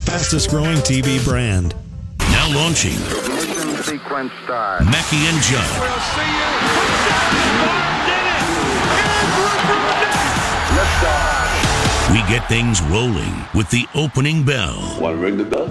Fastest growing TV brand. Now launching. Ignition sequence start. Mackey and Judd. We'll see you. Touchdown! Did it! And Liftoff. We get things rolling with the opening bell. Want to ring the bell?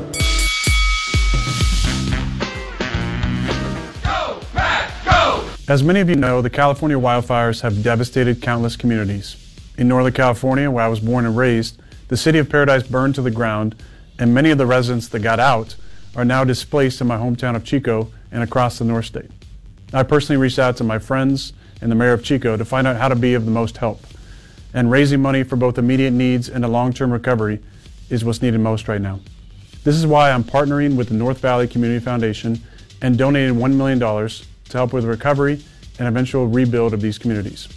Go, Pat, go! As many of you know, the California wildfires have devastated countless communities. In Northern California, where I was born and raised, the city of Paradise burned to the ground, and many of the residents that got out are now displaced in my hometown of Chico and across the North State. I personally reached out to my friends and the mayor of Chico to find out how to be of the most help. And raising money for both immediate needs and a long term recovery is what's needed most right now. This is why I'm partnering with the North Valley Community Foundation and donating $1 million to help with recovery and eventual rebuild of these communities.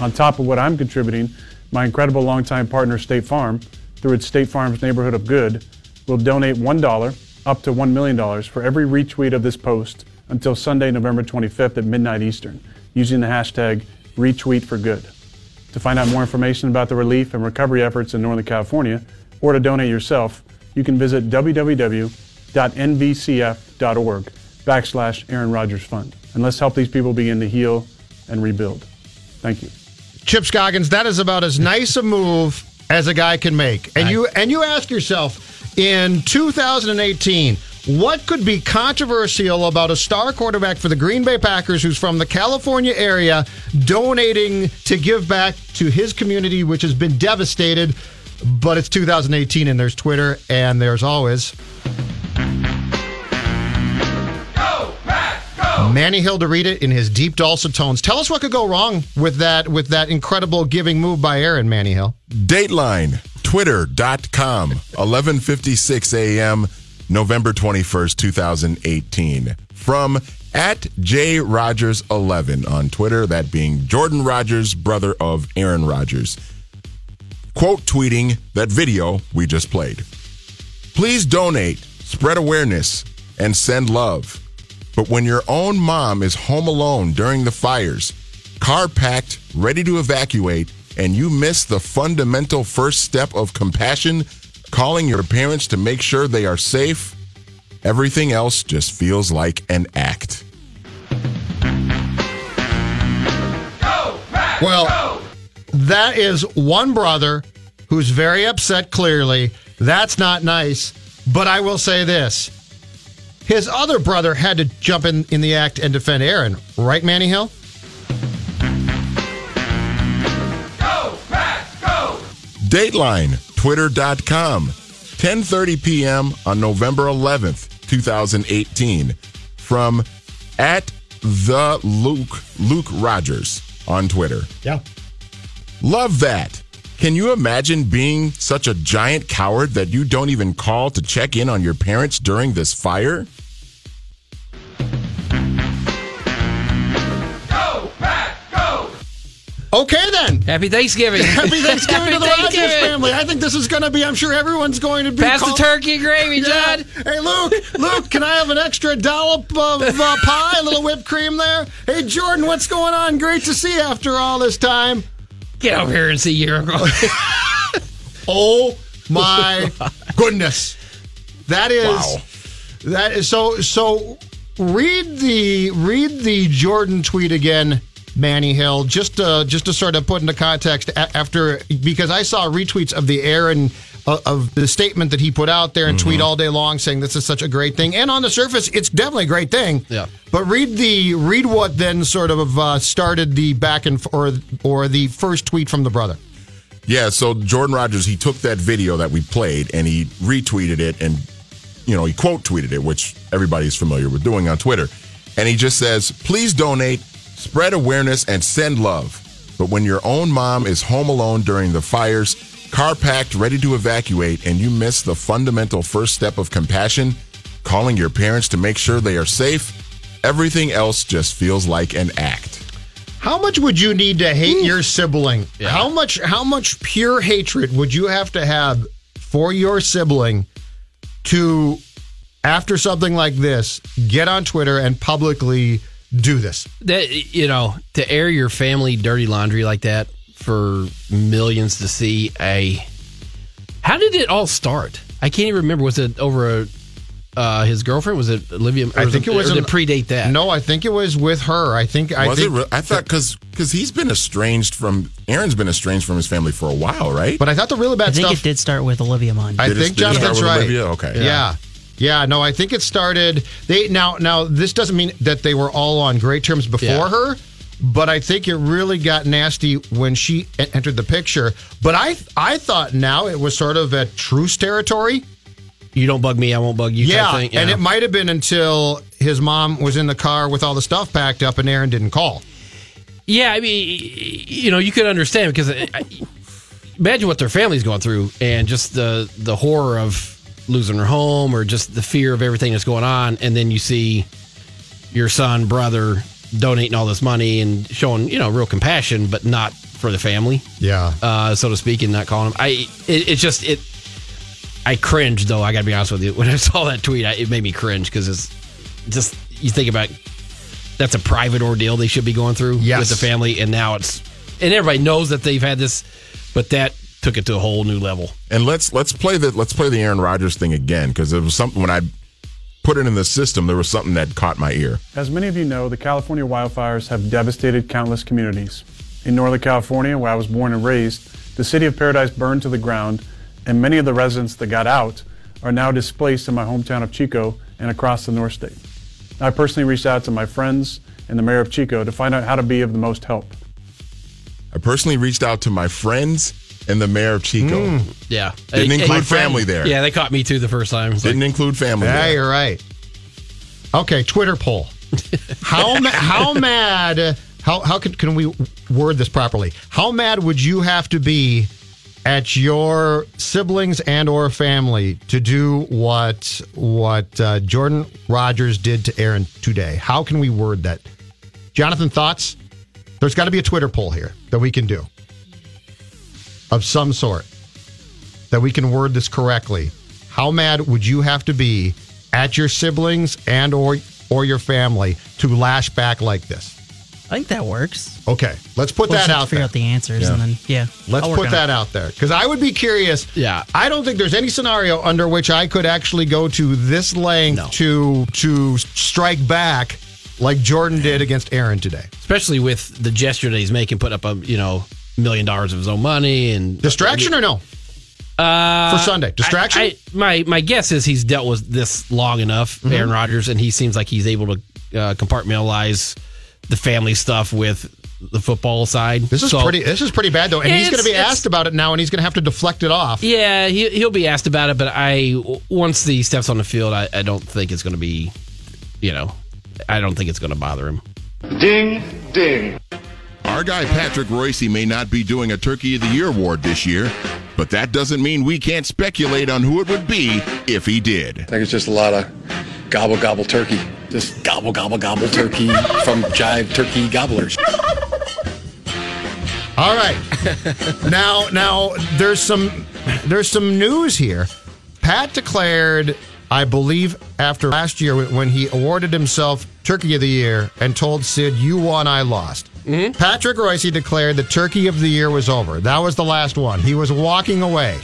On top of what I'm contributing, my incredible longtime partner State Farm, through its State Farm's Neighborhood of Good, will donate $1 up to $1 million for every retweet of this post until Sunday, November 25th at midnight Eastern, using the hashtag RetweetForGood. To find out more information about the relief and recovery efforts in Northern California, or to donate yourself, you can visit www.nvcf.org backslash Aaron Rodgers Fund. And let's help these people begin to heal and rebuild. Thank you. Chip Scoggins, that is about as nice a move as a guy can make. And you and you ask yourself in 2018, what could be controversial about a star quarterback for the Green Bay Packers who's from the California area donating to give back to his community which has been devastated, but it's 2018 and there's Twitter and there's always Manny Hill to read it in his deep dulcet tones. Tell us what could go wrong with that with that incredible giving move by Aaron Manny Hill. Dateline, twitter.com, 11:56 a.m., November 21st, 2018. From at J Rodgers 11 on Twitter, that being Jordan Rodgers, brother of Aaron Rodgers. Quote tweeting that video we just played. Please donate, spread awareness, and send love. But when your own mom is home alone during the fires, car packed, ready to evacuate, and you miss the fundamental first step of compassion, calling your parents to make sure they are safe, everything else just feels like an act. Well, that is one brother who's very upset, clearly. That's not nice. But I will say this his other brother had to jump in, in the act and defend Aaron, right, Manny Hill? Go, Pats, go! Dateline, twitter.com, 10:30 p.m. on November 11th, 2018 from at the Luke Luke Rodgers on Twitter. Yeah. Love that. Can you imagine being such a giant coward that you don't even call to check in on your parents during this fire? Okay, then. Happy Thanksgiving. Happy Thanksgiving to the Happy Rodgers family. I think this is going to be, I'm sure everyone's going to be. Pass the turkey gravy, Yeah. John. Hey, Luke, Luke, can I have an extra dollop of uh, pie, a little whipped cream there? Hey, Jordan, what's going on? Great to see you after all this time. Get over here and see your uncle. Oh my goodness. That is that is so so read the read the Jordan tweet again Manny Hill just uh, just to sort of put into context after because I saw retweets of the Aaron of, of the statement that he put out there and Mm-hmm. tweet all day long saying this is such a great thing. And on the surface, it's definitely a great thing. Yeah. But read the read what then sort of uh, started the back and or or the first tweet from the brother. Yeah, so Jordan Rodgers, he took that video that we played and he retweeted it and, you know, he quote tweeted it, which everybody's familiar with doing on Twitter. And he just says, please donate, spread awareness, and send love. But when your own mom is home alone during the fires, car packed, ready to evacuate, and you miss the fundamental first step of compassion, calling your parents to make sure they are safe, everything else just feels like an act. How much would you need to hate your sibling? How much how much pure hatred would you have to have for your sibling to after something like this get on Twitter and publicly do this? That you know, to air your family dirty laundry like that for millions to see. A how did it all start? I can't even remember. Was it over a, uh, his girlfriend? Was it Olivia? Or I think it was Or did it predate that? No, I think it was with her. I think I Was think it? Re- I thought because because he's been estranged from Aaron's been estranged from his family for a while, right? but I thought the really bad I think stuff it did start with Olivia Munn. I Did think did it start Jonathan's with right. Olivia? Okay. Yeah. yeah. No, I think it started they now now this doesn't mean that they were all on great terms before Yeah. her, but I think it really got nasty when she entered the picture. But I I thought now it was sort of at truce territory. You don't bug me, I won't bug you. type Yeah, and it might have been until his mom was in the car with all the stuff packed up and Aaron didn't call. Yeah, I mean, you know, you could understand because I- imagine what their family's going through and just the the horror of losing her home or just the fear of everything that's going on, and then you see your son, brother donating all this money and showing you know real compassion, but not for the family, Yeah. uh, so to speak, and not calling them. I it, it's just it. I cringed though. I got to be honest with you. When I saw that tweet, I, it made me cringe because it's just you think about that's a private ordeal they should be going through Yes. with the family, and now it's and everybody knows that they've had this, but that took it to a whole new level. And let's let's play the let's play the Aaron Rodgers thing again because it was something when I put it in the system, there was something that caught my ear. As many of you know, the California wildfires have devastated countless communities. In Northern California, where I was born and raised, the city of Paradise burned to the ground, and many of the residents that got out are now displaced in my hometown of Chico and across the North State. I personally reached out to my friends and the mayor of Chico to find out how to be of the most help. I personally reached out to my friends and the mayor of Chico. Yeah, Didn't include my friend- family there. Yeah, they caught me too the first time. Didn't include family. Yeah, there. you're right. Okay, Twitter poll. How ma- how mad? How how can can we word this properly? How mad would you have to be at your siblings and or family to do what what uh, Jordan Rodgers did to Aaron today? How can we word that? Jonathan, thoughts? There's got to be a Twitter poll here that we can do of some sort that we can word this correctly. How mad would you have to be at your siblings and or or your family to lash back like this? I think that works. Okay, let's put We'll that just have to out figure there. out the answers and then yeah. Let's put on that it. out there because I would be curious. Yeah. I don't think there's any scenario under which I could actually go to this length No. to to strike back like Jordan did against Aaron today. especially with the gesture that he's making, put up a you know million dollars of his own money and Distraction or no? uh, For Sunday. Distraction? I, I, my my guess is he's dealt with this long enough, Mm-hmm. Aaron Rodgers, and he seems like he's able to uh, compartmentalize the family stuff with the football side. This is So- pretty. This is pretty bad though, and he's going to be asked about it now, and he's going to have to deflect it off. Yeah, he, he'll be asked about it, but I once he steps on the field, I, I don't think it's going to be, you know, I don't think it's going to bother him. Ding, ding. Our guy Patrick Reusse may not be doing a Turkey of the Year award this year, but that doesn't mean we can't speculate on who it would be if he did. I think it's just a lot of gobble gobble turkey. Just gobble gobble gobble turkey from Jive Turkey Gobblers. All right. now, now there's some there's some news here. Pat declared, I believe, after last year when he awarded himself Turkey of the Year and told Sid, "You won, I lost." Mm-hmm. Patrick Reusse declared the Turkey of the Year was over. That was the last one. He was walking away.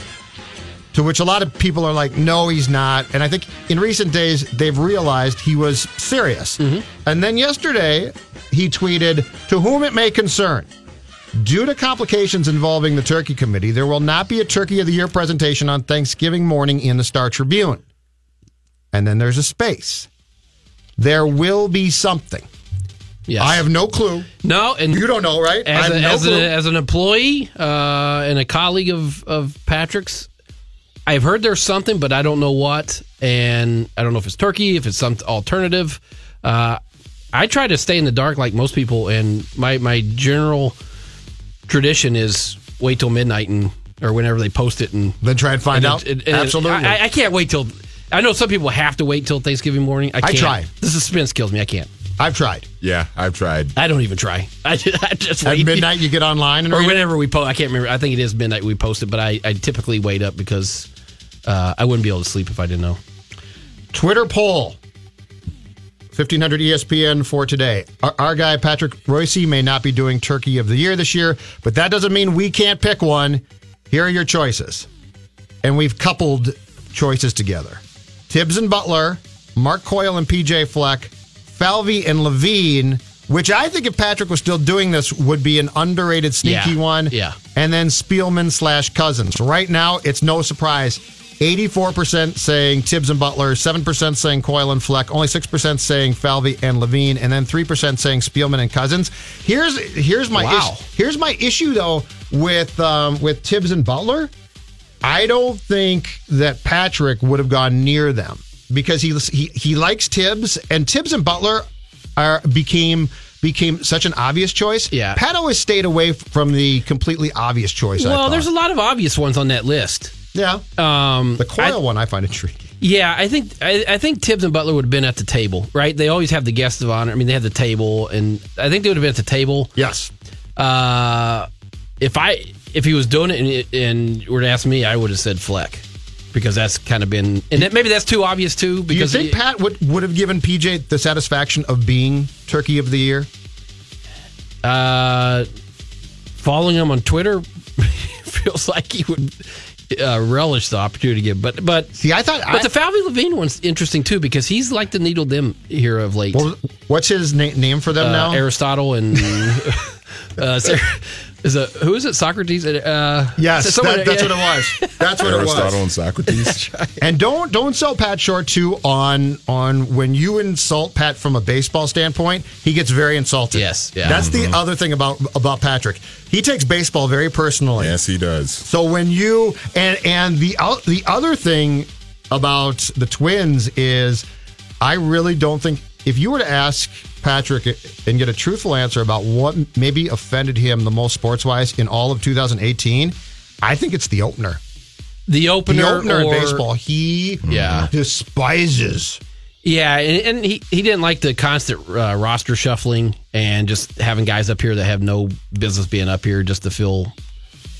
To which a lot of people are like, no, he's not. And I think in recent days, they've realized he was serious. Mm-hmm. And then yesterday, he tweeted, To whom it may concern, Due to complications involving the Turkey Committee, there will not be a Turkey of the Year presentation on Thanksgiving morning in the Star Tribune. And then there's a space. There will be something. Yes. I have no clue. No, and You don't know, right? I as, a, no as, a, as an employee uh, and a colleague of, of Patrick's, I've heard there's something, but I don't know what. And I don't know if it's turkey, if it's some alternative. Uh, I try to stay in the dark like most people, and my, my general tradition is wait till midnight and or whenever they post it and then try and find and out. it- Absolutely. I, I can't wait till. I know some people have to wait till Thanksgiving morning. I I can't. try. The suspense kills me. I can't. I've tried. Yeah, I've tried. I don't even try. I just, I just At midnight, you get online and or read it? whenever we post. I can't remember. I think it is midnight we post it, but I, I typically wait up because uh, I wouldn't be able to sleep if I didn't know. Twitter poll. 1500 ESPN for today. Our, our guy Patrick Reusse may not be doing Turkey of the Year this year, but that doesn't mean we can't pick one. Here are your choices. And we've coupled choices together. Thibs and Butler, Mark Coyle and PJ Fleck, Falvey and Levine, which I think if Patrick was still doing this would be an underrated sneaky Yeah, one. yeah. And then Spielman slash Cousins. Right now, it's no surprise. 84% saying Thibs and Butler, 7% saying Coyle and Fleck, only 6% saying Falvey and Levine, and then 3% saying Spielman and Cousins. Here's here's my Wow. issue. Here's my issue though with um, with Thibs and Butler. I don't think that Patrick would have gone near them because he he he likes Thibs and Thibs and Butler are became became such an obvious choice. Yeah. Pat always stayed away from the completely obvious choice. Well, there's a lot of obvious ones on that list. yeah. Um, The Coyle I- one I find intriguing. Yeah, I think I, I think Thibs and Butler would have been at the table, right? They always have the guest of honor. I mean, they have the table, and I think they would have been at the table. Yes. Uh, if I if he was doing it and, and were to ask me, I would have said Fleck because that's kind of been and that, maybe that's too obvious too. Do you Because think Pat would, would have given PJ the satisfaction of being Turkey of the Year? uh, following him on Twitter feels like he would uh, relish the opportunity to give. But but See, I thought but I, the Falvey Levine one's interesting too because he's like the needle them here of late. well, what's his na- name for them uh, now? Aristotle and uh, Sarah, is a who is it? Socrates? Uh, yes, someone- that- that's yeah. what it was. That's what it was. Aristotle and Socrates. And don't don't sell Pat short too on on when you insult Pat from a baseball standpoint, he gets very insulted. Yes, yeah. That's the other thing about about Patrick. He takes baseball very personally. yes, he does. So when you and and the o- the other thing about the Twins is, I really don't think if you were to ask Patrick and get a truthful answer about what maybe offended him the most sports wise in all of 2018, I think it's the opener. the opener, The opener in baseball, he Yeah. despises. Yeah, and, and he, he didn't like the constant uh, roster shuffling and just having guys up here that have no business being up here just to fill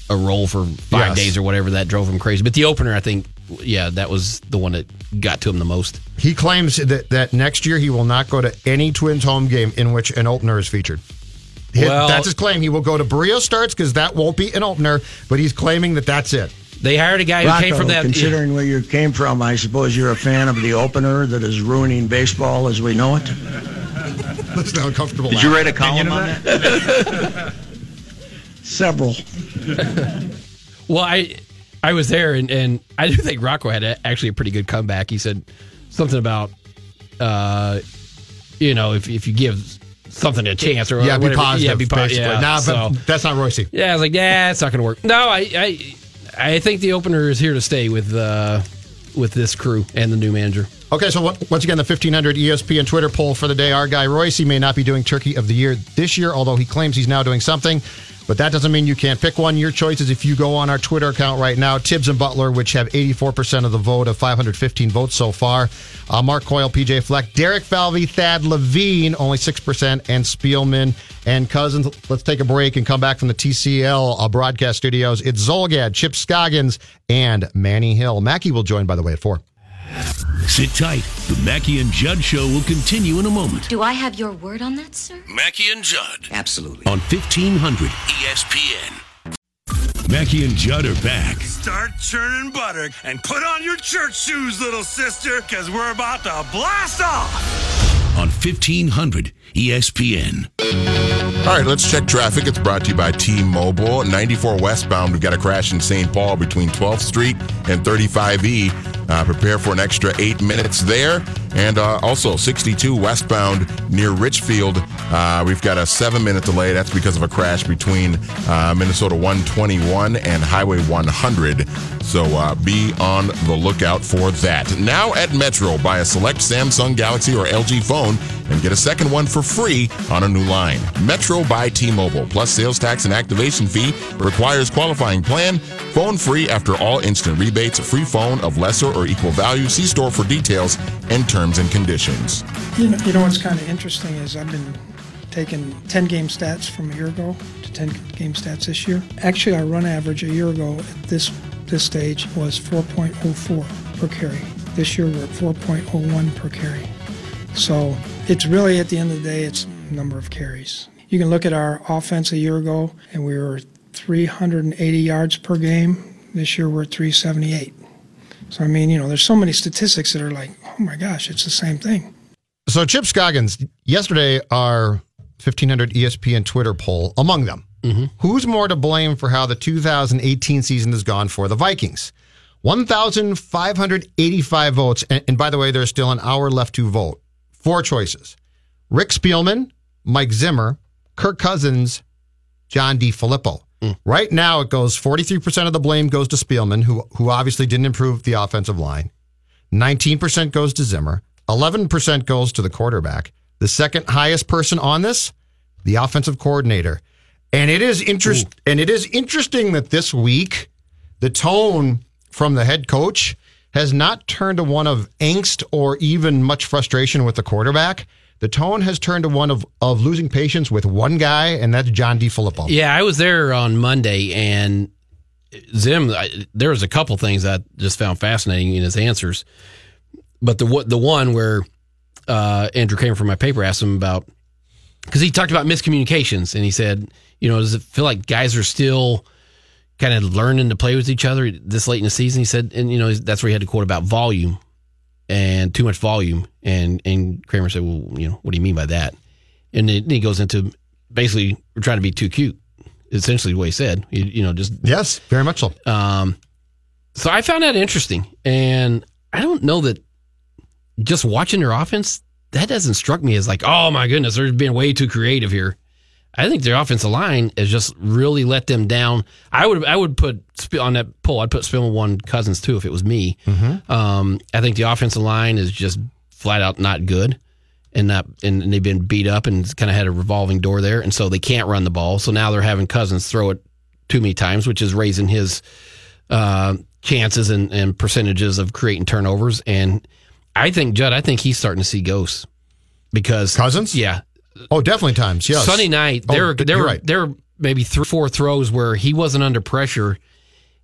a role for five Yes. days or whatever. That drove him crazy. But the opener, I think, yeah, that was the one that got to him the most. He claims that, that next year he will not go to any Twins home game in which an opener is featured. Hi- Well- that's his claim. He will go to Berrios starts because that won't be an opener, but he's claiming that that's it. They hired a guy who came Rocco, from that. considering where you came from, I suppose you're a fan of the opener that is ruining baseball as we know it. That's an uncomfortable. Did you write a column on that? Several. Well, I I was there, and, and I do think Rocco had a, actually a pretty good comeback. He said something about, uh, you know, if if you give something a chance or Yeah, be whatever, positive. yeah, be positive. Yeah, nah, so- that's not Reusse. yeah, I was like, yeah, it's not going to work. No, I, I I think the opener is here to stay with uh, with this crew and the new manager. Okay, so once again, the 1500 ESPN Twitter poll for the day. Our guy Reusse may not be doing Turkey of the Year this year, although he claims he's now doing something. But that doesn't mean you can't pick one. Your choice is if you go on our Twitter account right now, Thibs and Butler, which have 84% of the vote of 515 votes so far. Uh, Mark Coyle, PJ Fleck, Derek Falvey, Thad Levine, only 6%, and Spielman and Cousins. Let's take a break and come back from the TCL uh, broadcast studios. It's Zulgad, Chip Scoggins, and Manny Hill. Mackey will join, by the way, at 4. Sit tight. The Mackey and Judd Show will continue in a moment. Do I have your word on that, sir? Mackey and Judd Absolutely. on 1500 ESPN. Mackey and Judd are back. Start churning butter and put on your church shoes, little sister, because we're about to blast off. on 1500 E ESPN. All right, let's check traffic. It's brought to you by T-Mobile. 94 westbound, we've got a crash in St. Paul between 12th Street and 35E. Uh, prepare for an extra eight minutes there. And uh, also 62 westbound near Richfield. Uh, we've got a seven-minute delay. That's because of a crash between uh, Minnesota 121 and Highway 100. So uh, be on the lookout for that. Now at Metro, buy a select Samsung Galaxy or LG phone and get a second one for free on a new line. Metro by T-Mobile plus sales tax and activation fee requires qualifying plan. Phone free after all instant rebates. Free phone of lesser or equal value. See store for details and terms and conditions. You know, you know what's kind of interesting is I've been taking 10 game stats from a year ago to 10 game stats this year. Actually, our run average a year ago at this this stage was 4.04 per carry. This year we're at 4.01 per carry. So it's really at the end of the day, it's number of carries. You can look at our offense a year ago, and we were 380 yards per game. This year we're at 378. So I mean, you know, there's so many statistics that are like, oh my gosh, it's the same thing. So Chip Scoggins, yesterday our 1500 ESPN Twitter poll, among them, mm-hmm. who's more to blame for how the 2018 season has gone for the Vikings? 1,585 votes. And, and by the way, there's still an hour left to vote. Four choices. Rick Spielman, Mike Zimmer, Kirk Cousins, John DeFilippo. Mm. Right now, it goes 43% of the blame goes to Spielman, who, who obviously didn't improve the offensive line. 19% goes to Zimmer. 11% goes to the quarterback. The second highest person on this, the offensive coordinator. And it is interest and it is interesting that this week the tone from the head coach has not turned to one of angst or even much frustration with the quarterback. The tone has turned to one of, of losing patience with one guy, and that's John DeFilippo. Yeah, I was there on Monday, and Zim. I, there was a couple things I just found fascinating in his answers, but the the one where uh, Andrew Krammer from my paper asked him about because he talked about miscommunications, and he said, you know, does it feel like guys are still kind of learning to play with each other this late in the season? He said, and you know, that's where he had to quote about volume and too much volume. And and Krammer said, well, you know, what do you mean by that? And then he goes into basically we're trying to be too cute. Essentially, way he said, you, you know, just yes, very much so. Um, so I found that interesting, and I don't know that just watching their offense that doesn't struck me as like, oh my goodness, they're being way too creative here. I think their offensive line has just really let them down. I would I would put on that poll. I'd put Spielman one Cousins too if it was me. Mm-hmm. Um, I think the offensive line is just flat out not good, and not and, and they've been beat up and kind of had a revolving door there, and so they can't run the ball. So now they're having Cousins throw it too many times, which is raising his uh, chances and, and percentages of creating turnovers. And I think Judd, I think he's starting to see ghosts because Cousins, yeah, Oh, definitely times. Yes. Sunday night, Oh, there, there, were right. there were maybe three, four throws where he wasn't under pressure,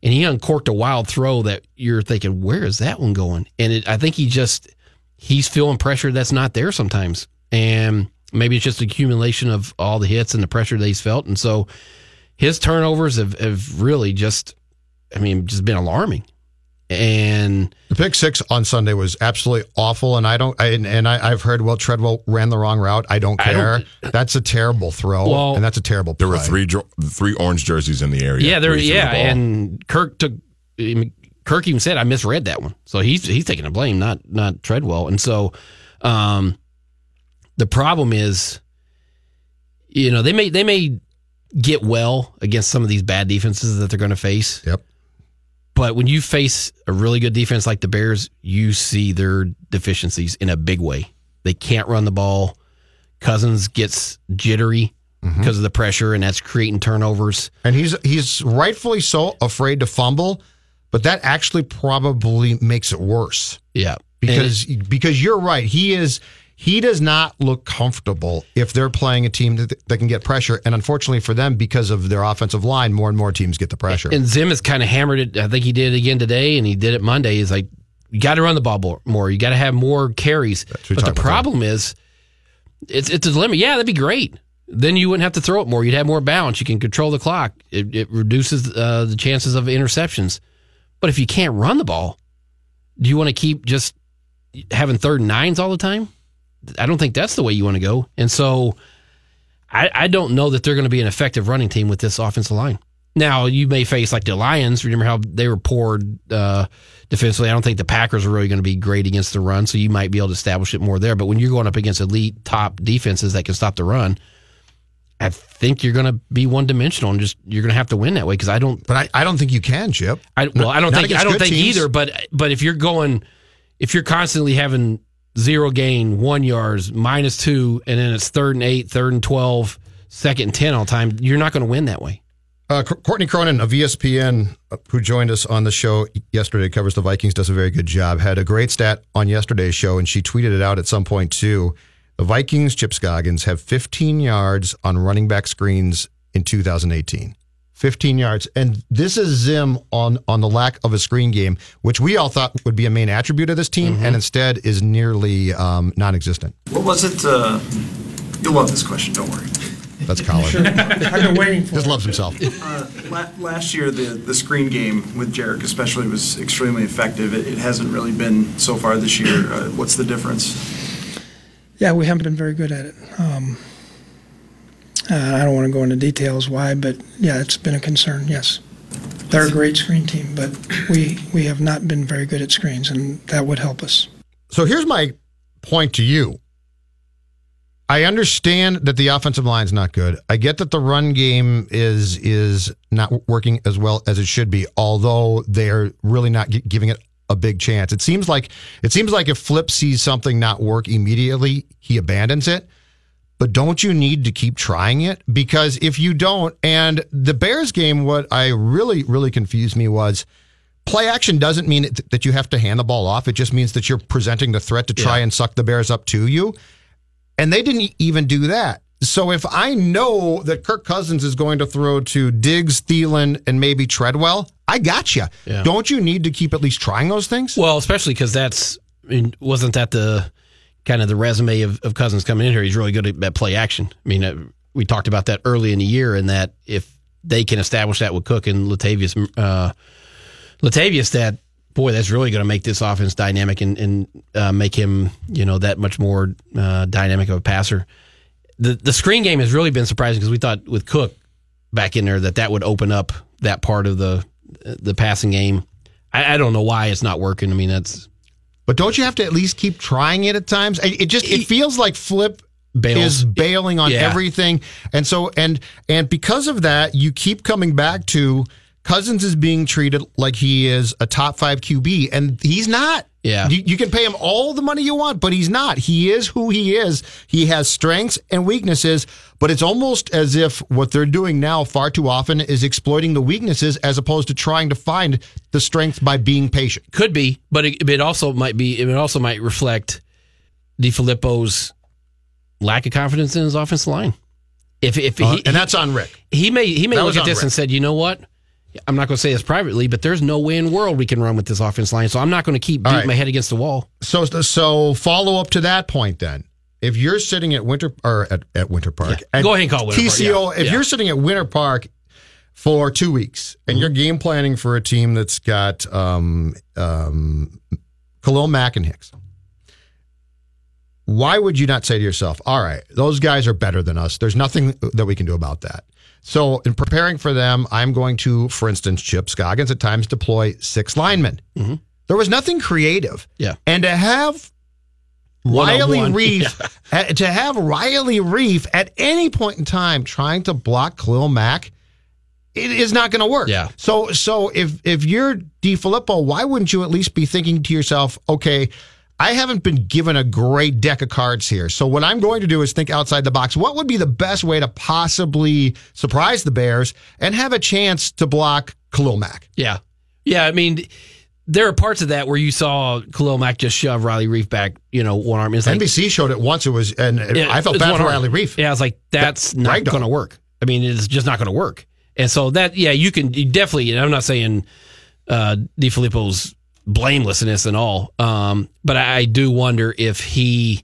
and he uncorked a wild throw that you're thinking, where is that one going? And it, I think he just he's feeling pressure that's not there sometimes, and maybe it's just accumulation of all the hits and the pressure that he's felt, and so his turnovers have, have really just, I mean, just been alarming. And The pick six on Sunday was absolutely awful, and I don't. I, and and I, I've heard well Treadwell ran the wrong route. I don't I care. don't- that's a terrible throw, Well- and that's a terrible. There were three three orange jerseys in the area. Yeah, there. where he threw the Yeah, and Kirk took. I mean, Kirk even said I misread that one, so he's he's taking the blame, not not Treadwell. And so, um, the problem is, you know, they may they may get well against some of these bad defenses that they're going to face. Yep. But when you face a really good defense like the Bears, you see their deficiencies in a big way. They can't run the ball. Cousins gets jittery mm-hmm. because of the pressure, and that's creating turnovers. and he's he's rightfully so afraid to fumble, but that actually probably makes it worse. Yeah, because because you're right. He is he does not look comfortable if they're playing a team that, that can get pressure, and unfortunately for them, because of their offensive line, more and more teams get the pressure. And Zim has kind of hammered it. I think he did it again today, and he did it Monday. He's like, you got to run the ball more-. You got to have more carries. But the problem is, it's it's a dilemma. Yeah, that'd be great. Then you wouldn't have to throw it more. You'd have more balance. You can control the clock. It, it reduces uh, the chances of interceptions. But if you can't run the ball, do you want to keep just having third and nines all the time? I don't think that's the way you want to go. And so I, I don't know that they're going to be an effective running team with this offensive line. Now you may face like the Lions. Remember how they were poor uh, defensively? I don't think the Packers are really going to be great against the run, so you might be able to establish it more there. But when you're going up against elite top defenses that can stop the run, I think you're going to be one dimensional and just you're going to have to win that way because I don't. But I, I don't think you can, Chip. I, well, I don't Not think I don't think teams. either. But but if you're going, if you're constantly having zero gain, one yards, minus two, and then it's third and eight, third and 12, second and ten all time, you're not going to win that way. Uh, Courtney Cronin of ESPN, uh, who joined us on the show yesterday, covers the Vikings, does a very good job. Had a great stat on yesterday's show, and she tweeted it out at some point too. The Vikings, Chip Scoggins, have 15 yards on running back screens in 2018. 15 yards, and this is Zim on on the lack of a screen game, which we all thought would be a main attribute of this team, and instead is nearly um, non-existent. What was it? Uh, you'll love this question. Don't worry. That's Colin. Sure. I've been waiting for Just it. loves himself. Uh, la- last year, the, the screen game with Jerick especially was extremely effective. It, it hasn't really been so far this year. Uh, what's the difference? Yeah, we haven't been very good at it. Um, uh, I don't want to go into details why, but yeah, it's been a concern. Yes, they're a great screen team, but we we have not been very good at screens, and that would help us. So here's my point to you. I understand that the offensive line's not good. I get that the run game is is not working as well as it should be, although they're really not gi- giving it a big chance. It seems like it seems like if Flip sees something not work immediately, he abandons it. But don't you need to keep trying it? Because if you don't, and the Bears game, what I really, really confused me was play action doesn't mean that you have to hand the ball off. It just means that you're presenting the threat to try Yeah. and suck the Bears up to you. And they didn't even do that. So if I know that Kirk Cousins is going to throw to Diggs, Thielen, and maybe Treadwell, I got you. Yeah. Don't you need to keep at least trying those things? Well, especially because that's I mean, wasn't that the kind of the resume of, of Cousins coming in here? He's really good at, play action. I mean, uh, we talked about that early in the year, and that if they can establish that with Cook and Latavius, uh, Latavius, that boy, that's really going to make this offense dynamic and, and uh, make him, you know, that much more uh, dynamic of a passer. The the screen game has really been surprising because we thought with Cook back in there that that would open up that part of the the passing game. I, I don't know why it's not working. I mean, that's But don't you have to at least keep trying it at times? It just it feels like Flip Bails. is bailing on Yeah. everything, and so and and because of that, you keep coming back to Cousins is being treated like he is a top five QB, and he's not. Yeah. You, you can pay him all the money you want, but he's not. He is who he is. He has strengths and weaknesses, but it's almost as if what they're doing now far too often is exploiting the weaknesses as opposed to trying to find the strength by being patient. Could be, but it, it also might be. It also might reflect DeFilippo's lack of confidence in his offensive line. If if Uh, he, and that's on Rick. he may he may That look at this Rick. and said, you know what, I'm not going to say this privately, but there's no way in the world we can run with this offense line. So I'm not going to keep beating right. my head against the wall. So, so follow up to that point then. If you're sitting at Winter or at, at Winter Park, Yeah. at Go ahead and call Winter Park, TCO. yeah. If Yeah. you're sitting at Winter Park for two weeks and you're game planning for a team that's got um, um, Khalil Mack and Hicks, why would you not say to yourself, "All right, those guys are better than us. There's nothing that we can do about that." So, in preparing for them, I'm going to, for instance, Chip Scoggins at times deploy six linemen. There was nothing creative. Yeah. And to have Riley. Reiff, uh, to have Riley Reiff at any point in time trying to block Khalil Mack, it is not going to work. Yeah. So, so if if you're DeFilippo, why wouldn't you at least be thinking to yourself, okay, I haven't been given a great deck of cards here. So what I'm going to do is think outside the box. What would be the best way to possibly surprise the Bears and have a chance to block Khalil Mack? Yeah, yeah. I mean, there are parts of that where you saw Khalil Mack just shove Riley Reiff back. You know, one arm. It's like, NBC showed it once. It was, and Yeah, I felt bad for arm. Riley Reiff. Yeah, I was like, that's not going to work. I mean, it's just not going to work. And so that, yeah, you can you definitely. And I'm not saying uh, DeFilippo's blamelessness and all, um, but I, do wonder if he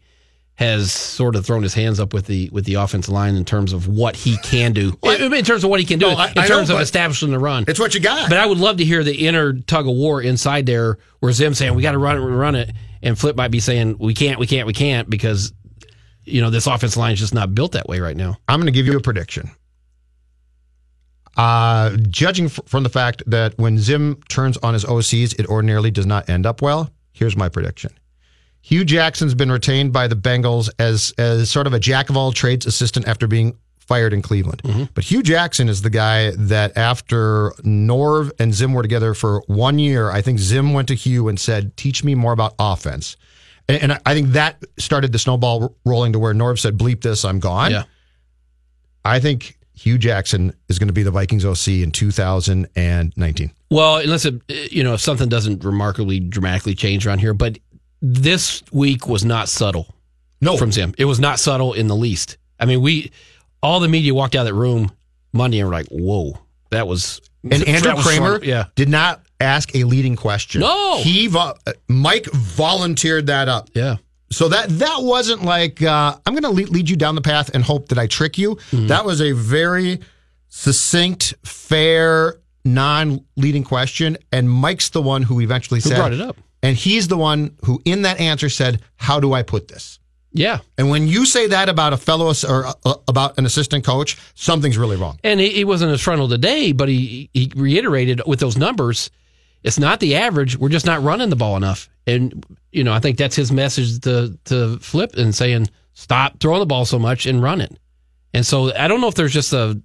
has sort of thrown his hands up with the with the offensive line in terms of what he can do. in, in terms of what he can do No, I- in I terms know, of establishing the run. It's what you got. But I would love to hear the inner tug of war inside there, where Zim saying we got to run it, we run it, and Flip might be saying we can't, we can't, we can't because you know, this offensive line is just not built that way right now. I'm going to give you a prediction. Uh, judging f- from the fact that when Zim turns on his OCs, it ordinarily does not end up well. Here's my prediction. Hue Jackson's been retained by the Bengals as as sort of a jack of all trades assistant after being fired in Cleveland. But Hue Jackson is the guy that after Norv and Zim were together for one year, I think Zim went to Hue and said, "Teach me more about offense." And, and I think that started the snowball rolling to where Norv said, "Bleep this, I'm gone." Yeah. I think Hue Jackson is going to be the Vikings OC in 2019. Well, unless it, you know, if something doesn't remarkably dramatically change around here, but this week was not subtle. No, from Zim, it was not subtle in the least. I mean, we all the media walked out of that room Monday and were like, "Whoa, that was." And Andrew was Krammer smart. yeah, did not ask a leading question. No. he vo- uh, Mike volunteered that up. Yeah. So that that wasn't like uh, I'm going to lead, lead you down the path and hope that I trick you. Mm-hmm. That was a very succinct, fair, non-leading question, and Mike's the one who eventually Who said, brought it up. and he's the one who, in that answer, said, "How do I put this?" yeah. And when you say that about a fellow or uh, about an assistant coach, something's really wrong. And he, he wasn't as frontal today, but he he reiterated with those numbers, it's not the average. We're just not running the ball enough. And you know, I think that's his message to to flip and saying stop throwing the ball so much and run it. And so I don't know if there's just a.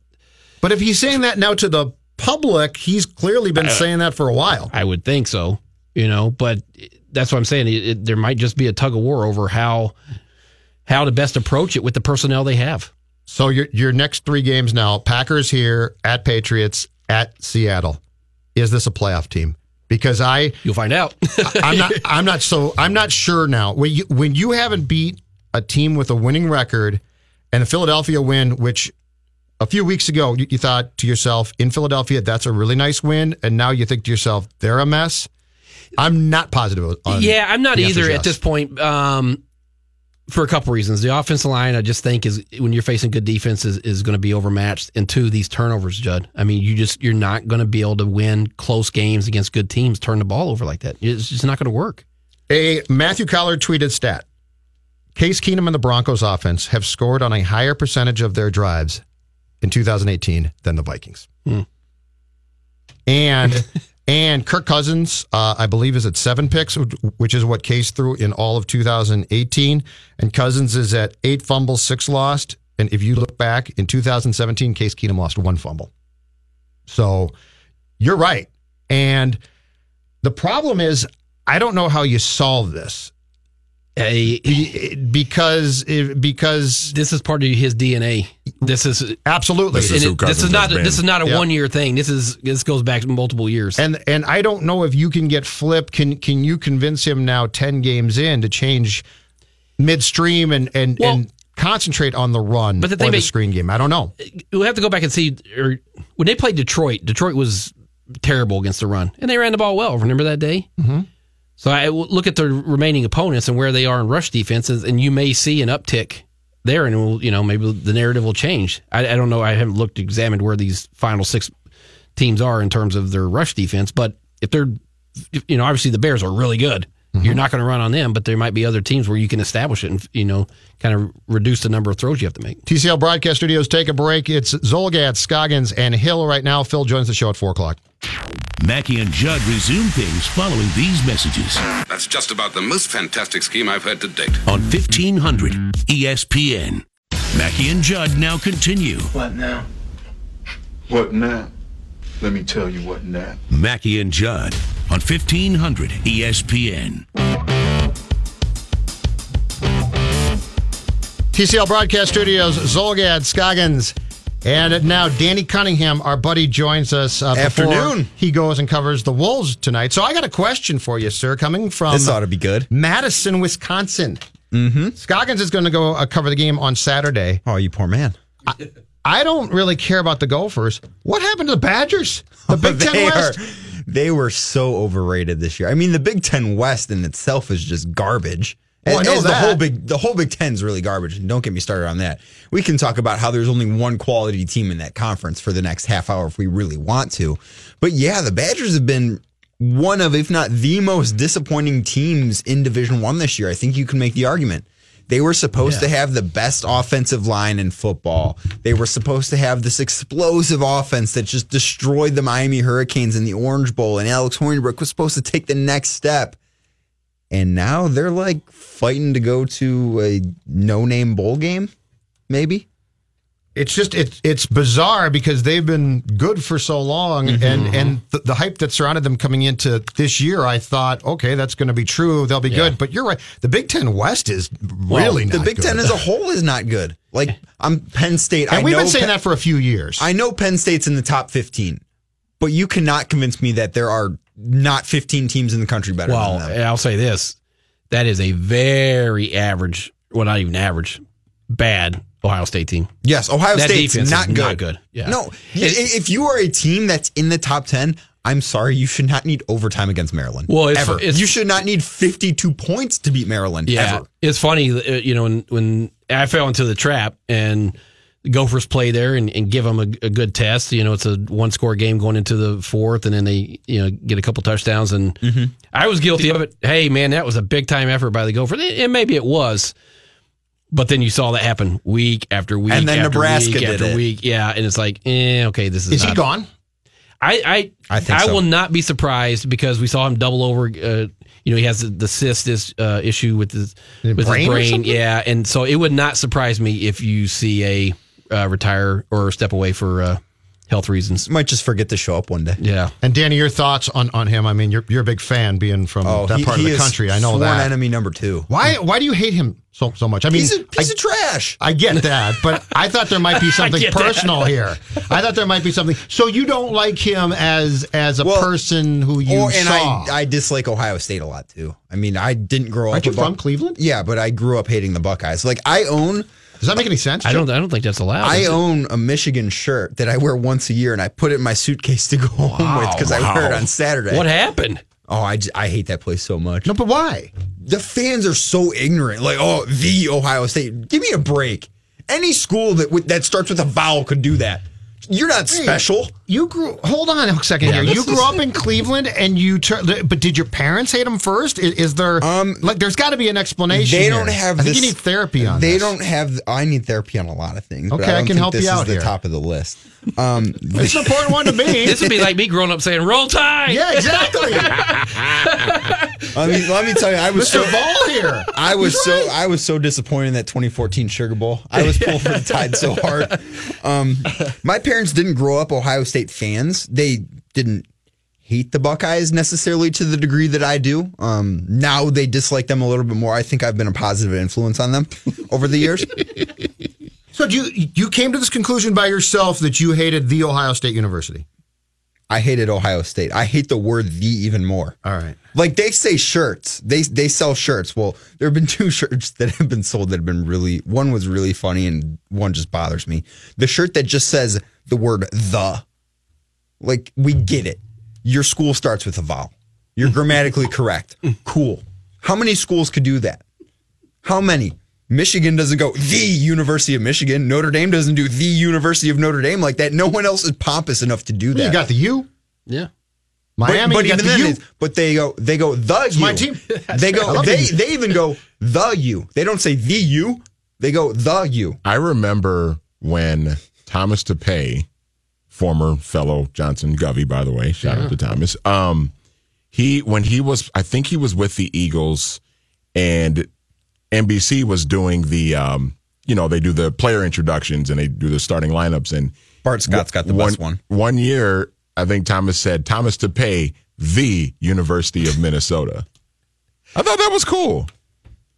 But if he's saying that now to the public, he's clearly been uh, saying that for a while. I would think so, you know, but that's what I'm saying. It, it- there might just be a tug of war over how how to best approach it with the personnel they have. So your your next three games now: Packers here, at Patriots, at Seattle. Is this a playoff team? Because I you'll find out. I'm not. I'm not so. I'm not sure now. When you when you haven't beat a team with a winning record, and the Philadelphia win, which a few weeks ago you, you thought to yourself in Philadelphia that's a really nice win, and now you think to yourself they're a mess. I'm not positive. On yeah, I'm not either at this point. Um, for a couple reasons, the offensive line I just think is when you're facing good defense is, is going to be overmatched, and two, these turnovers, Judd. I mean, you just you're not going to be able to win close games against good teams. Turn the ball over like that, it's just not going to work. A Matthew Coller tweeted stat. Case Keenum and the Broncos offense have scored on a higher percentage of their drives in 2018 than the Vikings. Hmm. And and Kirk Cousins, uh, I believe, is at seven picks, which is what Case threw in all of 2018. And Cousins is at eight fumbles, six lost. And if you look back in 2017, Case Keenum lost one fumble. So you're right. And the problem is, I don't know how you solve this. Be- because because this is part of his DNA. This is absolutely and it- this is not this is not a Yeah. one year thing. This is this goes back multiple years. And and I don't know if you can get Flip. Can can you convince him now ten games in to change midstream and and and concentrate on the run But the or the screen game? I don't know. we'll have to go back and see. Or when they played Detroit, Detroit was terrible against the run, and they ran the ball well. Remember that day? Mm-hmm. So I look at the remaining opponents and where they are in rush defenses, and you may see an uptick there, and will, you know maybe the narrative will change. I, I don't know. I haven't looked examined where these final six teams are in terms of their rush defense, but if they're, you know, obviously the Bears are really good. Mm-hmm. You're not going to run on them, but there might be other teams where you can establish it and you know kind of reduce the number of throws you have to make. TCL Broadcast Studios take a break. It's Zulgad, Scoggins, and Hill right now. Phil joins the show at four o'clock. Mackey and Judd resume things following these messages That's just about the most fantastic scheme I've heard to date. on 1500 ESPN. Mackey and Judd now continue. What now? What now? Let me tell you what now. Mackey and Judd on E 1500 ESPN. TCL Broadcast Studios, Zulgad, Scoggins, and now Danny Cunningham, our buddy, joins us uh, Afternoon. he goes and covers the Wolves tonight. So I got a question for you, sir, coming from This ought to be good. Madison, Wisconsin. Mm-hmm. Scoggins is going to go uh, cover the game on Saturday. Oh, you poor man. I, I don't really care about the Gophers. What happened to the Badgers? The Big Ten they West? Are, they were so overrated this year. I mean, the Big Ten West in itself is just garbage. Well, I know the whole big the whole Big Ten is really garbage. And don't get me started on that. We can talk about how there's only one quality team in that conference for the next half hour if we really want to. But yeah, the Badgers have been one of, if not the most disappointing teams in Division One this year. I think you can make the argument. They were supposed to have the best offensive line in football. They were supposed to have this explosive offense that just destroyed the Miami Hurricanes in the Orange Bowl, and Alex Hornibrook was supposed to take the next step. And now they're like fighting to go to a no-name bowl game, maybe. It's just it's it's bizarre because they've been good for so long, Mm-hmm. and and the, the hype that surrounded them coming into this year, I thought, okay, that's going to be true. They'll be good. But you're right, the Big Ten West is really the not Big good. Ten as a whole is not good. Like I'm Penn State. And I we've know been saying Penn- that for a few years. I know Penn State's in the top 15, but you cannot convince me that there are not 15 teams in the country better Well, than them. I'll say this: that is a very average, well, not even average, bad Ohio State team. Yes, Ohio That State's defense is not good. not good. Yeah. No, i- if you are a team that's in the top 10, I'm sorry, you should not need overtime against Maryland. Well, it's- ever. it's- you should not need 52 points to beat Maryland. Yeah, ever. it's funny. uh, You know, when when I fell into the trap and the Gophers play there and, and give them a, a good test. You know, it's a one score game going into the fourth, and then they you know get a couple touchdowns. And Mm-hmm. I was guilty of it. Hey, man, that was a big time effort by the Gophers, and maybe it was. But then you saw that happen week after week, And then after Nebraska week did after it. week. Yeah, and it's like, eh, okay, this is. Is he not- gone? I I I think so. will not be surprised because we saw him double over. Uh, you know, he has the, the cyst is, uh, issue with his The with brain his brain. something? Yeah, and so it would not surprise me if you see a uh, retire or step away for uh, health reasons. Might just forget to show up one day. Yeah. And Danny, your thoughts on, on him? I mean, you're you're a big fan, being from Oh, that he- part he of the is country. I know sworn that. enemy number two. Why why do you hate him so so much? I mean, He's a piece I, of trash. I get that, but I thought there might be something get that. personal here. I thought there might be something. So you don't like him as as a Well, person who you Or, and saw. I, I dislike Ohio State a lot too. I mean, I didn't grow Aren't up. you a from Cleveland? Yeah, but I grew up hating the Buckeyes. Like I own, Does that make any sense? I don't. I don't think that's allowed. I is it? own a Michigan shirt that I wear once a year, and I put it in my suitcase to go home with because I wear it on Saturday. What happened? Oh, I I hate that place so much. No, but why? The fans are so ignorant. Like, oh, the Ohio State. Give me a break. Any school that with, that starts with a vowel could do that. You're not special. You grew. Hold on a second Yeah, here. You grew is- up in Cleveland, and you. Tur- but did your parents hate him first? Is, is there Um, like? There's got to be an explanation. They here. don't have. I think you need therapy on. They this. don't have. I need therapy on a lot of things. but Okay, I don't can think help this you is out the top of the list. Um, It's an important one to me. This would be like me growing up saying "Roll Tide." yeah, exactly. I mean, let me tell you, I was Mr. so. Ball here. I was so I was so disappointed in that 2014 Sugar Bowl. I was pulling for the Tide so hard. Um, my parents didn't grow up Ohio State fans. They didn't hate the Buckeyes necessarily to the degree that I do. Um, now they dislike them a little bit more. I think I've been a positive influence on them over the years. So you you came to this conclusion by yourself that you hated the Ohio State University. I hated Ohio State. I hate the word "the" even more. All right. Like they say shirts. They they sell shirts. Well, there have been two shirts that have been sold that have been really one was really funny and one just bothers me. The shirt that just says the word the. Like we get it. Your school starts with a vowel. You're mm-hmm. grammatically correct. Mm-hmm. Cool. How many schools could do that? How many? Michigan doesn't go the University of Michigan. Notre Dame doesn't do the University of Notre Dame like that. No one else is pompous enough to do that. You got the U. Yeah. Miami. But, but you got even the then, U. it's- but they go, they go the U. my team. They go, they the they even go the U. They don't say the U. They go the U. I remember when Thomas DePay, former fellow Johnson Govey, by the way, shout out to Thomas. Um, he when he was, I think he was with the Eagles, and NBC was doing the, um, you know, they do the player introductions and they do the starting lineups. And Bart Scott's got the one, best one. One year, I think Thomas said Thomas Tapeh the University of Minnesota. I thought that was cool.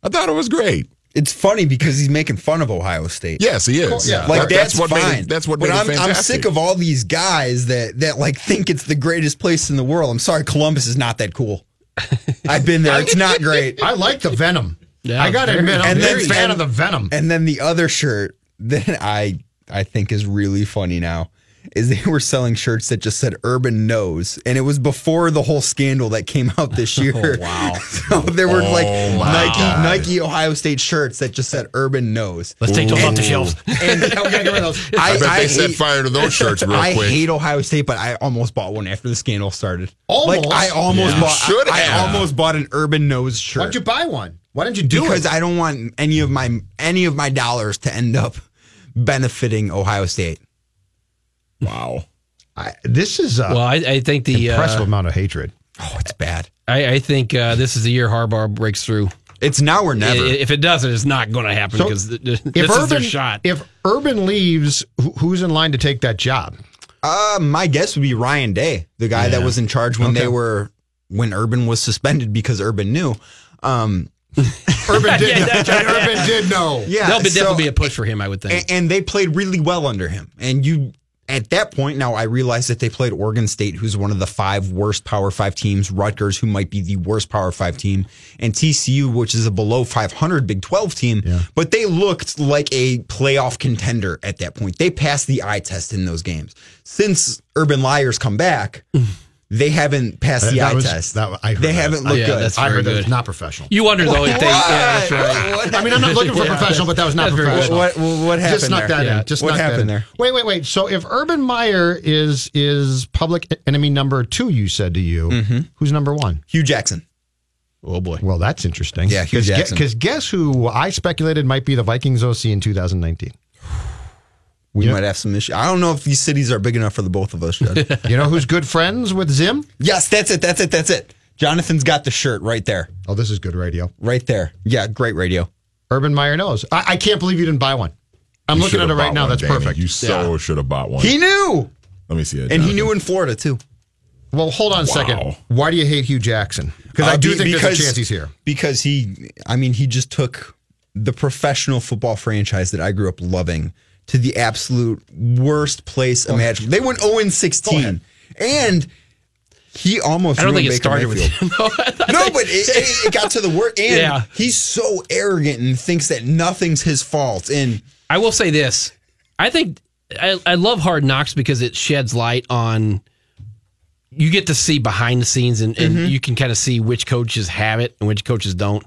I thought it was great. It's funny because he's making fun of Ohio State. Yes, he is. Yeah. Like That- that's, what fine. Made it, that's what but made I'm, it I'm sick of all these guys that that like think it's the greatest place in the world. I'm sorry, Columbus is not that cool. I've been there. It's not great. I like the Venom. Yeah, I got to very- admit, I'm And a then- big fan and- of the Venom. And then the other shirt that I I think is really funny now is they were selling shirts that just said Urban Knows, and it was before the whole scandal that came out this oh, year. wow. so there were like Oh, my Nike God. Nike Ohio State shirts that just said Urban Knows. Let's take those off the shelves. And we gotta get rid of. I, bet they set hate- fire to those shirts real I quick. hate Ohio State, but I almost bought one after the scandal started. Almost? Like I almost Yeah. bought. Should I, I almost bought an Urban Knows shirt. Why'd you buy one? Why didn't you do because it? Because i don't want any of my any of my dollars to end up benefiting Ohio State. Wow. I, this is a well, I, I think the impressive uh, amount of hatred. Oh, it's bad. I, I think uh, this is the year Harbaugh breaks through. It's now or never. If it doesn't, it's not going to happen because th- th- If this is their shot. if Urban leaves, who's in line to take that job? Uh, my guess would be Ryan Day, the guy that was in charge when Okay. they were when Urban was suspended because Urban knew. Um, Urban did. Yeah, that's right. Urban did know. yeah, There'll be, so- definitely be a push for him, I would think. and, and they played really well under him. And you, at that point, now I realize that they played Oregon State, who's one of the five worst Power Five teams, Rutgers, who might be the worst Power Five team, and TCU, which is a below 500 Big 12 team. But they looked like a playoff contender at that point. They passed the eye test in those games. Since Urban Liars come back, they haven't passed the That eye was- test. that- I heard they that. haven't looked Yeah, good. that's I very heard that good. it's not professional. You wonder though if they. Yeah, that's right. I mean, I'm not looking for Yeah. professional, but that was not That's good. professional. What, what, what happened Just snuck there? that Yeah. in. Just What snuck that happened in. there? Wait, wait, wait. So if Urban Meyer is is public enemy number two, you said to you, Mm-hmm. who's number one? Hue Jackson. Oh boy. Well, that's interesting. Yeah, Hue Jackson. Because guess who I speculated might be the Vikings OC in 2019. We Yeah. might have some issues. I don't know if these cities are big enough for the both of us. You know who's good friends with Zim? yes, that's it. That's it. That's it. Jonathan's got the shirt right there. Oh, this is good radio. Right there. Yeah, great radio. Urban Meyer knows. I, I can't believe you didn't buy one. I'm You looking at it right bought now. one, That's Danny. perfect. You so should have bought one. He knew, Let me see it. and he knew in Florida too. Well, hold on a Wow. second. Why do you hate Hue Jackson? Because I Uh, do be- think because, there's a chance he's here. Because he, I mean, he just took the professional football franchise that I grew up loving to the absolute worst place imaginable. They went 0 16, and he almost. I don't think it Baker started with Mayfield. him. though. No, but it, it, it got to the worst. And Yeah. he's so arrogant and thinks that nothing's his fault. And I will say this. I think I, I love Hard Knocks because it sheds light on. You get to see behind the scenes, and, and Mm-hmm. you can kind of see which coaches have it and which coaches don't.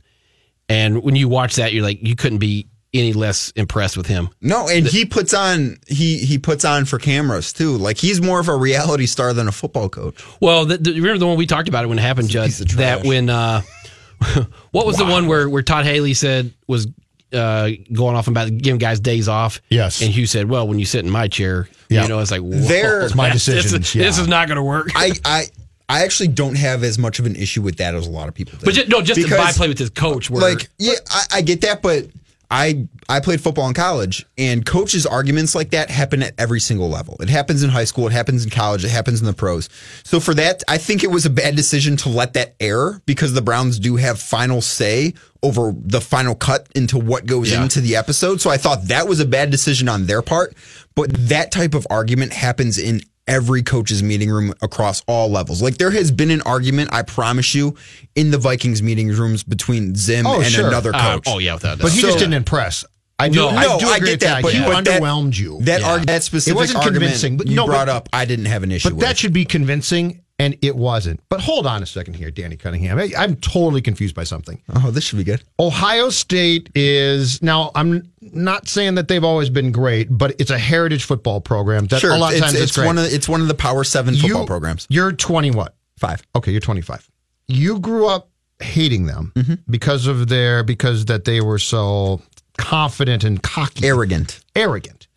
And when you watch that, you're like, you couldn't be any less impressed with him. no, and he puts on he he puts on for cameras too. Like he's more of a reality star than a football coach. Well, the, the, remember the one we talked about it when it happened, Judd? That when uh, what was the one where where Todd Haley said was uh, going off about giving guys days off? Yes. and Hue said, "Well, when you sit in my chair, Yeah. you know, it's like whoa, There- It's my decision, This, yeah. is not going to work." I I I actually don't have as much of an issue with that as a lot of people do. but just, no, just to Because, byplay with his coach. Where, like yeah, I, I get that, but I I played football in college, and coaches' arguments like that happen at every single level. It happens in high school, it happens in college, it happens in the pros. So for that, I think it was a bad decision to let that air because the Browns do have final say over the final cut into what goes Yeah. into the episode. So I thought that was a bad decision on their part. But that type of argument happens in every coach's meeting room across all levels. Like there has been an argument, I promise you, in the Vikings meeting rooms between Zim Oh, and sure. another Uh, coach. oh yeah, without a But he So- just didn't impress. I do. No, I no, do I get with that, but, he but that- underwhelmed you. That, Yeah. arg- that specific wasn't argument convincing, but- you no, but- brought up, I didn't have an issue But with. that should be convincing, and it wasn't. But hold on a second here, Danny Cunningham. I, I'm totally confused by something. oh, this should be good. Ohio State is now. I'm not saying that they've always been great, but it's a heritage football program. That Sure, a lot of it's, times it's, it's, great. one of the, it's one of the Power Seven football You- programs. You're 20 what? Five. Okay, you're 25. You grew up hating them Mm-hmm. because of their because that they were so confident and cocky, Arrogant. arrogant.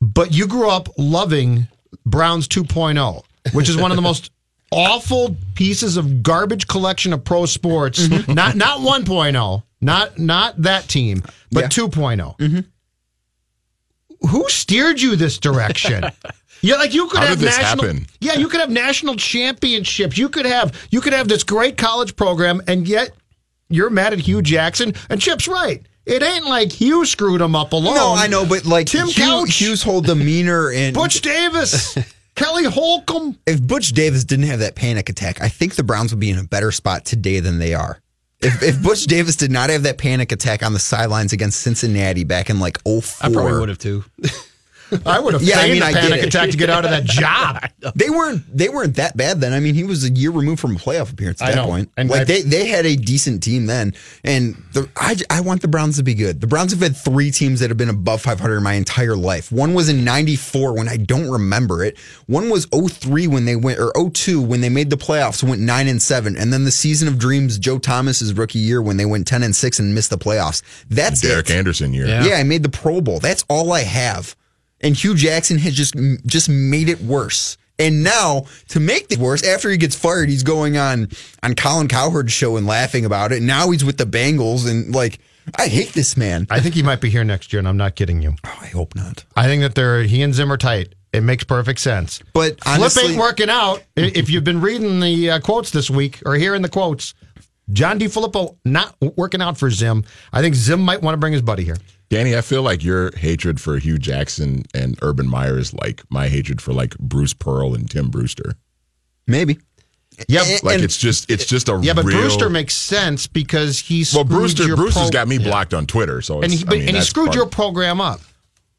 But you grew up loving Browns 2.0, which is one of the most awful pieces of garbage collection of pro sports. Mm-hmm. Not not 1.0, not not that team, but Yeah. 2.0. Who steered you this direction? Yeah, like you could How have did this national. happen? Yeah, you could have national championships. You could have you could have this great college program, and yet you're mad at Hue Jackson. And Chip's right. It ain't like Hue screwed him up alone. No, I know, but like Tim Hue, Couch. Hue's whole demeanor and Butch Davis, Kelly Holcomb. if Butch Davis didn't have that panic attack, I think the Browns would be in a better spot today than they are. If, if Butch Davis did not have that panic attack on the sidelines against Cincinnati back in like 04, I probably would have too. I would have Yeah, I feigned mean, a I get panic attack to get out of that job. They weren't they weren't that bad then. I mean, he was a year removed from a playoff appearance at I that know. point. And like I- they they had a decent team then, and the, I I want the Browns to be good. The Browns have had three teams that have been above 500 in my entire life. One was in '94 when I don't remember it. One was 03 when they went or 02 when they made the playoffs went nine and seven, and then the season of dreams Joe Thomas's rookie year when they went 10 and six and missed the playoffs. That's Derek it. Anderson year. Yeah. I made the Pro Bowl. That's all I have. And Hue Jackson has just just made it worse. And now to make it worse, after he gets fired, he's going on on Colin Cowherd's show and laughing about it. Now he's with the Bengals and like I hate this man. I think he might be here next year, and I'm not kidding you. I hope not. I think that they're he and Zim are tight. It makes perfect sense. But Flip honestly, ain't working out. If you've been reading the uh, quotes this week or hearing the quotes, John DeFilippo not working out for Zim. I think Zim might want to bring his buddy here. Danny, I feel like your hatred for Hue Jackson and Urban Meyer is like my hatred for like Bruce Pearl and Tim Brewster. maybe. Yeah, Like it's just it's just a yeah, but real, Brewster makes sense because he's well Brewster your Brewster's pro- got me blocked on Twitter, so and it's, he, I mean, and he screwed part- your program up.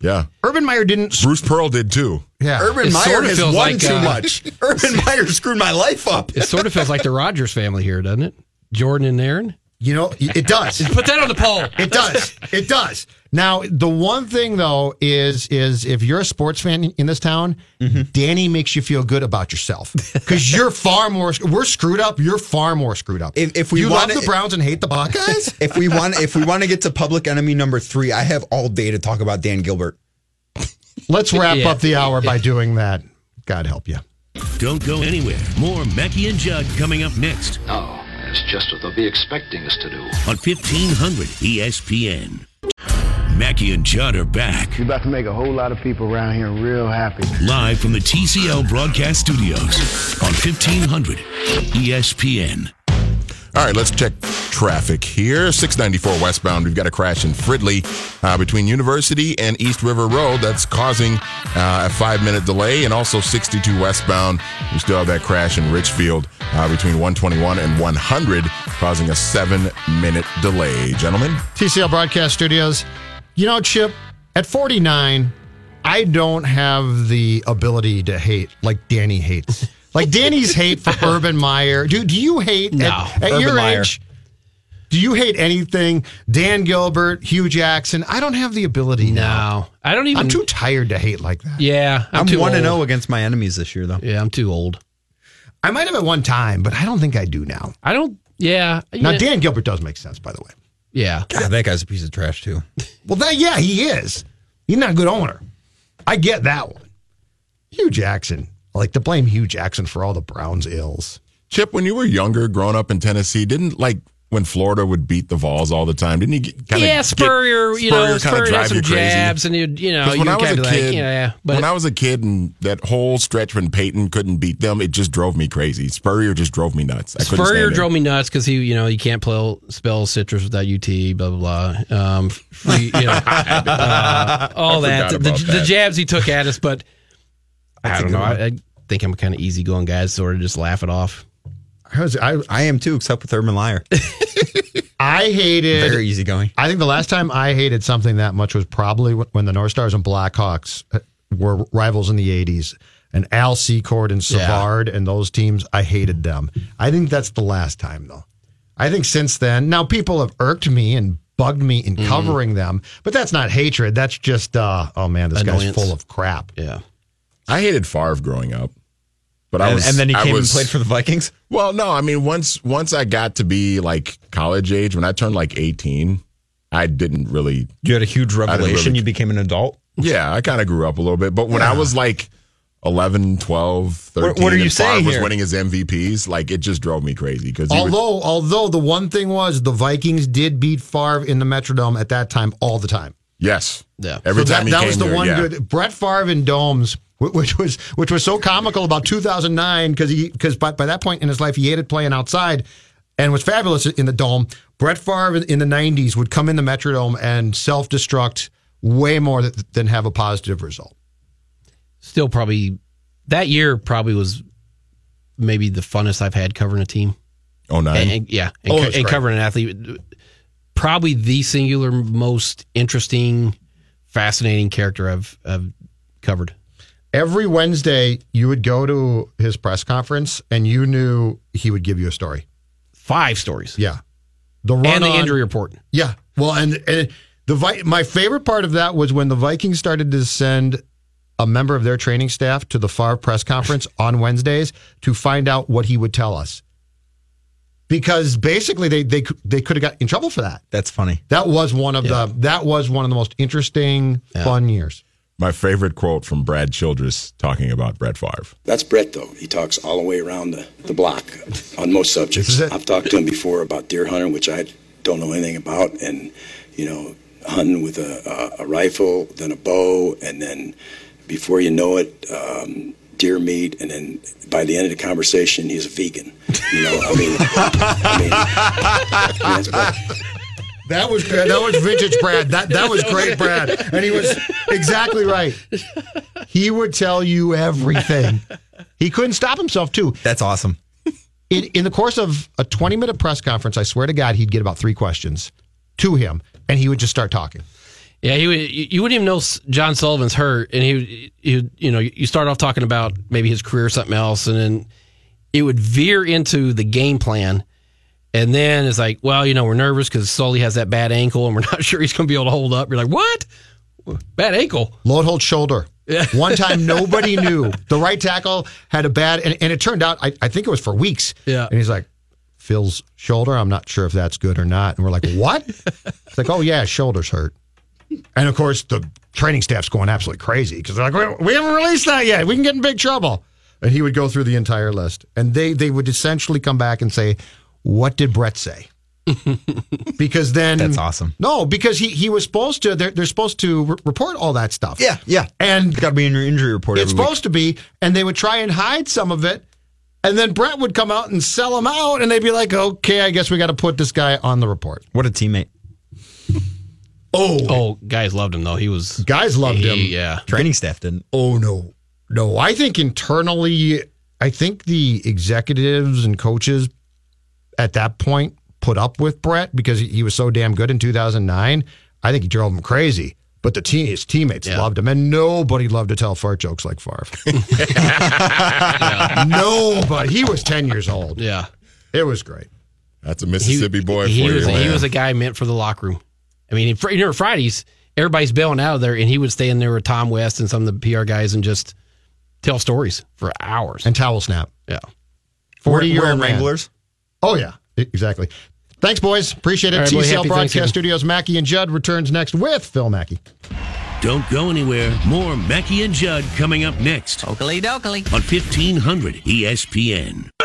yeah. Urban Meyer didn't. Bruce Pearl did too. Yeah, Urban It Meyer sorta has feels won like, too uh, much. Urban Meyer screwed my life up. It sort of feels like the Rodgers family here, doesn't it? Jordan and Aaron. You know, it does. Put that on the poll. It does. It does. Now, the one thing though is is if you're a sports fan in this town, Mm-hmm. Danny makes you feel good about yourself because you're far more. We're screwed up. You're far more screwed up. If, if we you want love the Browns and hate the Buckeyes, if we want if we want to get to public enemy number three, I have all day to talk about Dan Gilbert. let's wrap Yeah. up the hour by doing that. God help you. Don't go anywhere. More Mackey and Judd coming up next Oh, that's just what they'll be expecting us to do. on 1500 ESPN. Mackey and Judd are back You're about to make a whole lot of people around here real happy. live from the TCL broadcast studios on E 1500 ESPN. All right, let's check traffic here. 694 westbound. We've got a crash in Fridley uh, between University and East River Road. That's causing uh, a five minute delay. And also 62 westbound. We still have that crash in Richfield uh, between 121 and 100, causing a seven minute delay. Gentlemen, TCL Broadcast Studios. You know, Chip, at 49, I don't have the ability to hate like Danny hates. Like Danny's hate for Urban Meyer. Do do you hate No, at, at your Meyer. age? Do you hate anything? Dan Gilbert, Hue Jackson. I don't have the ability now. I don't even. I'm too tired to hate like that. Yeah, I'm, I'm one and zero oh against my enemies this year, though. Yeah, I'm too old. I might have at one time, but I don't think I do now. I don't. Yeah. Now yeah, Dan Gilbert does make sense, by the way. Yeah. God, that guy's a piece of trash too. Well, that yeah, he is. He's not a good owner. I get that one. Hue Jackson. I like to blame Hue Jackson for all the Browns ills. Chip, when you were younger, growing up in Tennessee, didn't like when Florida would beat the Vols all the time? Didn't you kind of yeah, Spurrier, you know, Spurrier had some crazy? jabs, and you'd, you know, when you I was a kid, like, yeah, but when I was a kid, and that whole stretch when Peyton couldn't beat them, it just drove me crazy. Spurrier just drove me nuts. I Spurrier stand it. drove me nuts because he, you know, he can't play, spell citrus without UT, blah blah blah. Um, free, you know, uh, all that. forgot The, about the jabs he took at us, but I, I don't know. I, I think I'm kind of easygoing guy, sort of just laugh it off. I, was, I, I am too, except with Urban Liar. I hated. Very easygoing. I think the last time I hated something that much was probably when the North Stars and Blackhawks uh, were rivals in the 80s. And Al Secord and Yeah. Savard and those teams, I hated them. I think that's the last time, though. I think since then, now people have irked me and bugged me in covering them, but that's not hatred. That's just, uh, oh man, this guy's full of crap. Yeah. I hated Favre growing up, but I And, was, and then he came was- and played for the Vikings. Well, no, I mean once once I got to be like college age, when I turned like eighteen, I didn't really. You had a huge revelation. really- You became an adult. Yeah, I kind of grew up a little bit, but when I was like 11, 12, 13, What- what are you and Favre was winning his MVPs, like it just drove me crazy because Although, although the one thing was the Vikings did beat Favre in the Metrodome at that time all the time. yes, Yeah. every So time that, he that came was the there, one yeah. good Brett Favre in domes, wh- which was which was so comical about 2009 because he because by, by that point in his life he hated playing outside and was fabulous in the dome. Brett Favre in the 90s would come in the Metrodome and self destruct way more than have a positive result. Still, probably that year probably was maybe the funnest I've had covering a team. Oh nine, And, and- yeah, and, Oh, co- and covering an athlete. Probably the singular most interesting, fascinating character I've, I've covered. Every Wednesday, you would go to his press conference, and you knew he would give you a story. Five stories. Yeah, the run and the run-on- injury report. Yeah. Well, and, and the Vi- my favorite part of that was when the Vikings started to send a member of their training staff to the Favre press conference on Wednesdays to find out what he would tell us. Because basically they they they could have got in trouble for that. That's funny. That was one of the that was one of the most interesting fun years. My favorite quote from Brad Childress talking about Brett Favre. That's Brett, though. He talks all the way around the, the block on most subjects. I've talked to him before about deer hunting, which I don't know anything about, and you know, hunting with a, a, a rifle, then a bow, and then before you know it, um, deer meat, and then by the end of the conversation, he's a vegan. You know, I mean, I mean, I mean, that's Brett. That was good. that was vintage Brad. That that was great Brad. And he was exactly right. He would tell you everything. He couldn't stop himself too. That's awesome. In in the course of a 20 minute press conference, I swear to God, he'd get about three questions to him, and he would just start talking. Yeah, he would, you you wouldn't even know John Sullivan's hurt, and he, would- he, would, you know, you start off talking about maybe his career or something else, and then it would veer into the game plan, and then it's like, well, you know, we're nervous because Sully has that bad ankle, and we're not sure he's going to be able to hold up. You're like, what? Bad ankle? Loadholt shoulder. One time, nobody knew the right tackle had a bad, and, and it turned out, I, I think it was for weeks. Yeah. And he's like, Phil's shoulder. I'm not sure if that's good or not. And we're like, what? it's like, oh yeah, shoulder's hurt. And of course, the training staff's going absolutely crazy because they're like, we, we haven't released that yet. We can get in big trouble. And he would go through the entire list, and they they would essentially come back and say, what did Brett say? because then That's awesome. No, because he he was supposed to. They're, they're supposed to re- report all that stuff. Yeah, yeah. And it's got to be in your injury report. it's every week. supposed to be, and they would try and hide some of it, and then Brett would come out and sell them out, and they'd be like, "Okay, I guess we got to put this guy on the report." What a teammate. Oh, Oh, guys loved him though. He was guys loved him. Yeah, Training staff didn't. Oh no, no. I think internally, I think the executives and coaches at that point put up with Brett because he- he was so damn good in 2009. I think he drove them crazy. But the team, his teammates loved him, and nobody loved to tell fart jokes like Favre. Nobody. He was 10 years old. yeah. It was great. That's a Mississippi boy he for was you, he man. was a guy meant for the locker room. I mean, fr- you know, Fridays everybody's bailing out of there, and he would stay in there with Tom West and some of the PR guys and just tell stories for hours. And towel snap. Yeah, 40 year old Wranglers. Oh, yeah. Exactly. Thanks, boys. Appreciate it. All right, boy, TCL happy Broadcast Studios, Mackey and Judd returns next with Phil Mackey. Don't go anywhere. More Mackey and Judd coming up next Oakley dokley. on 1500 ESPN.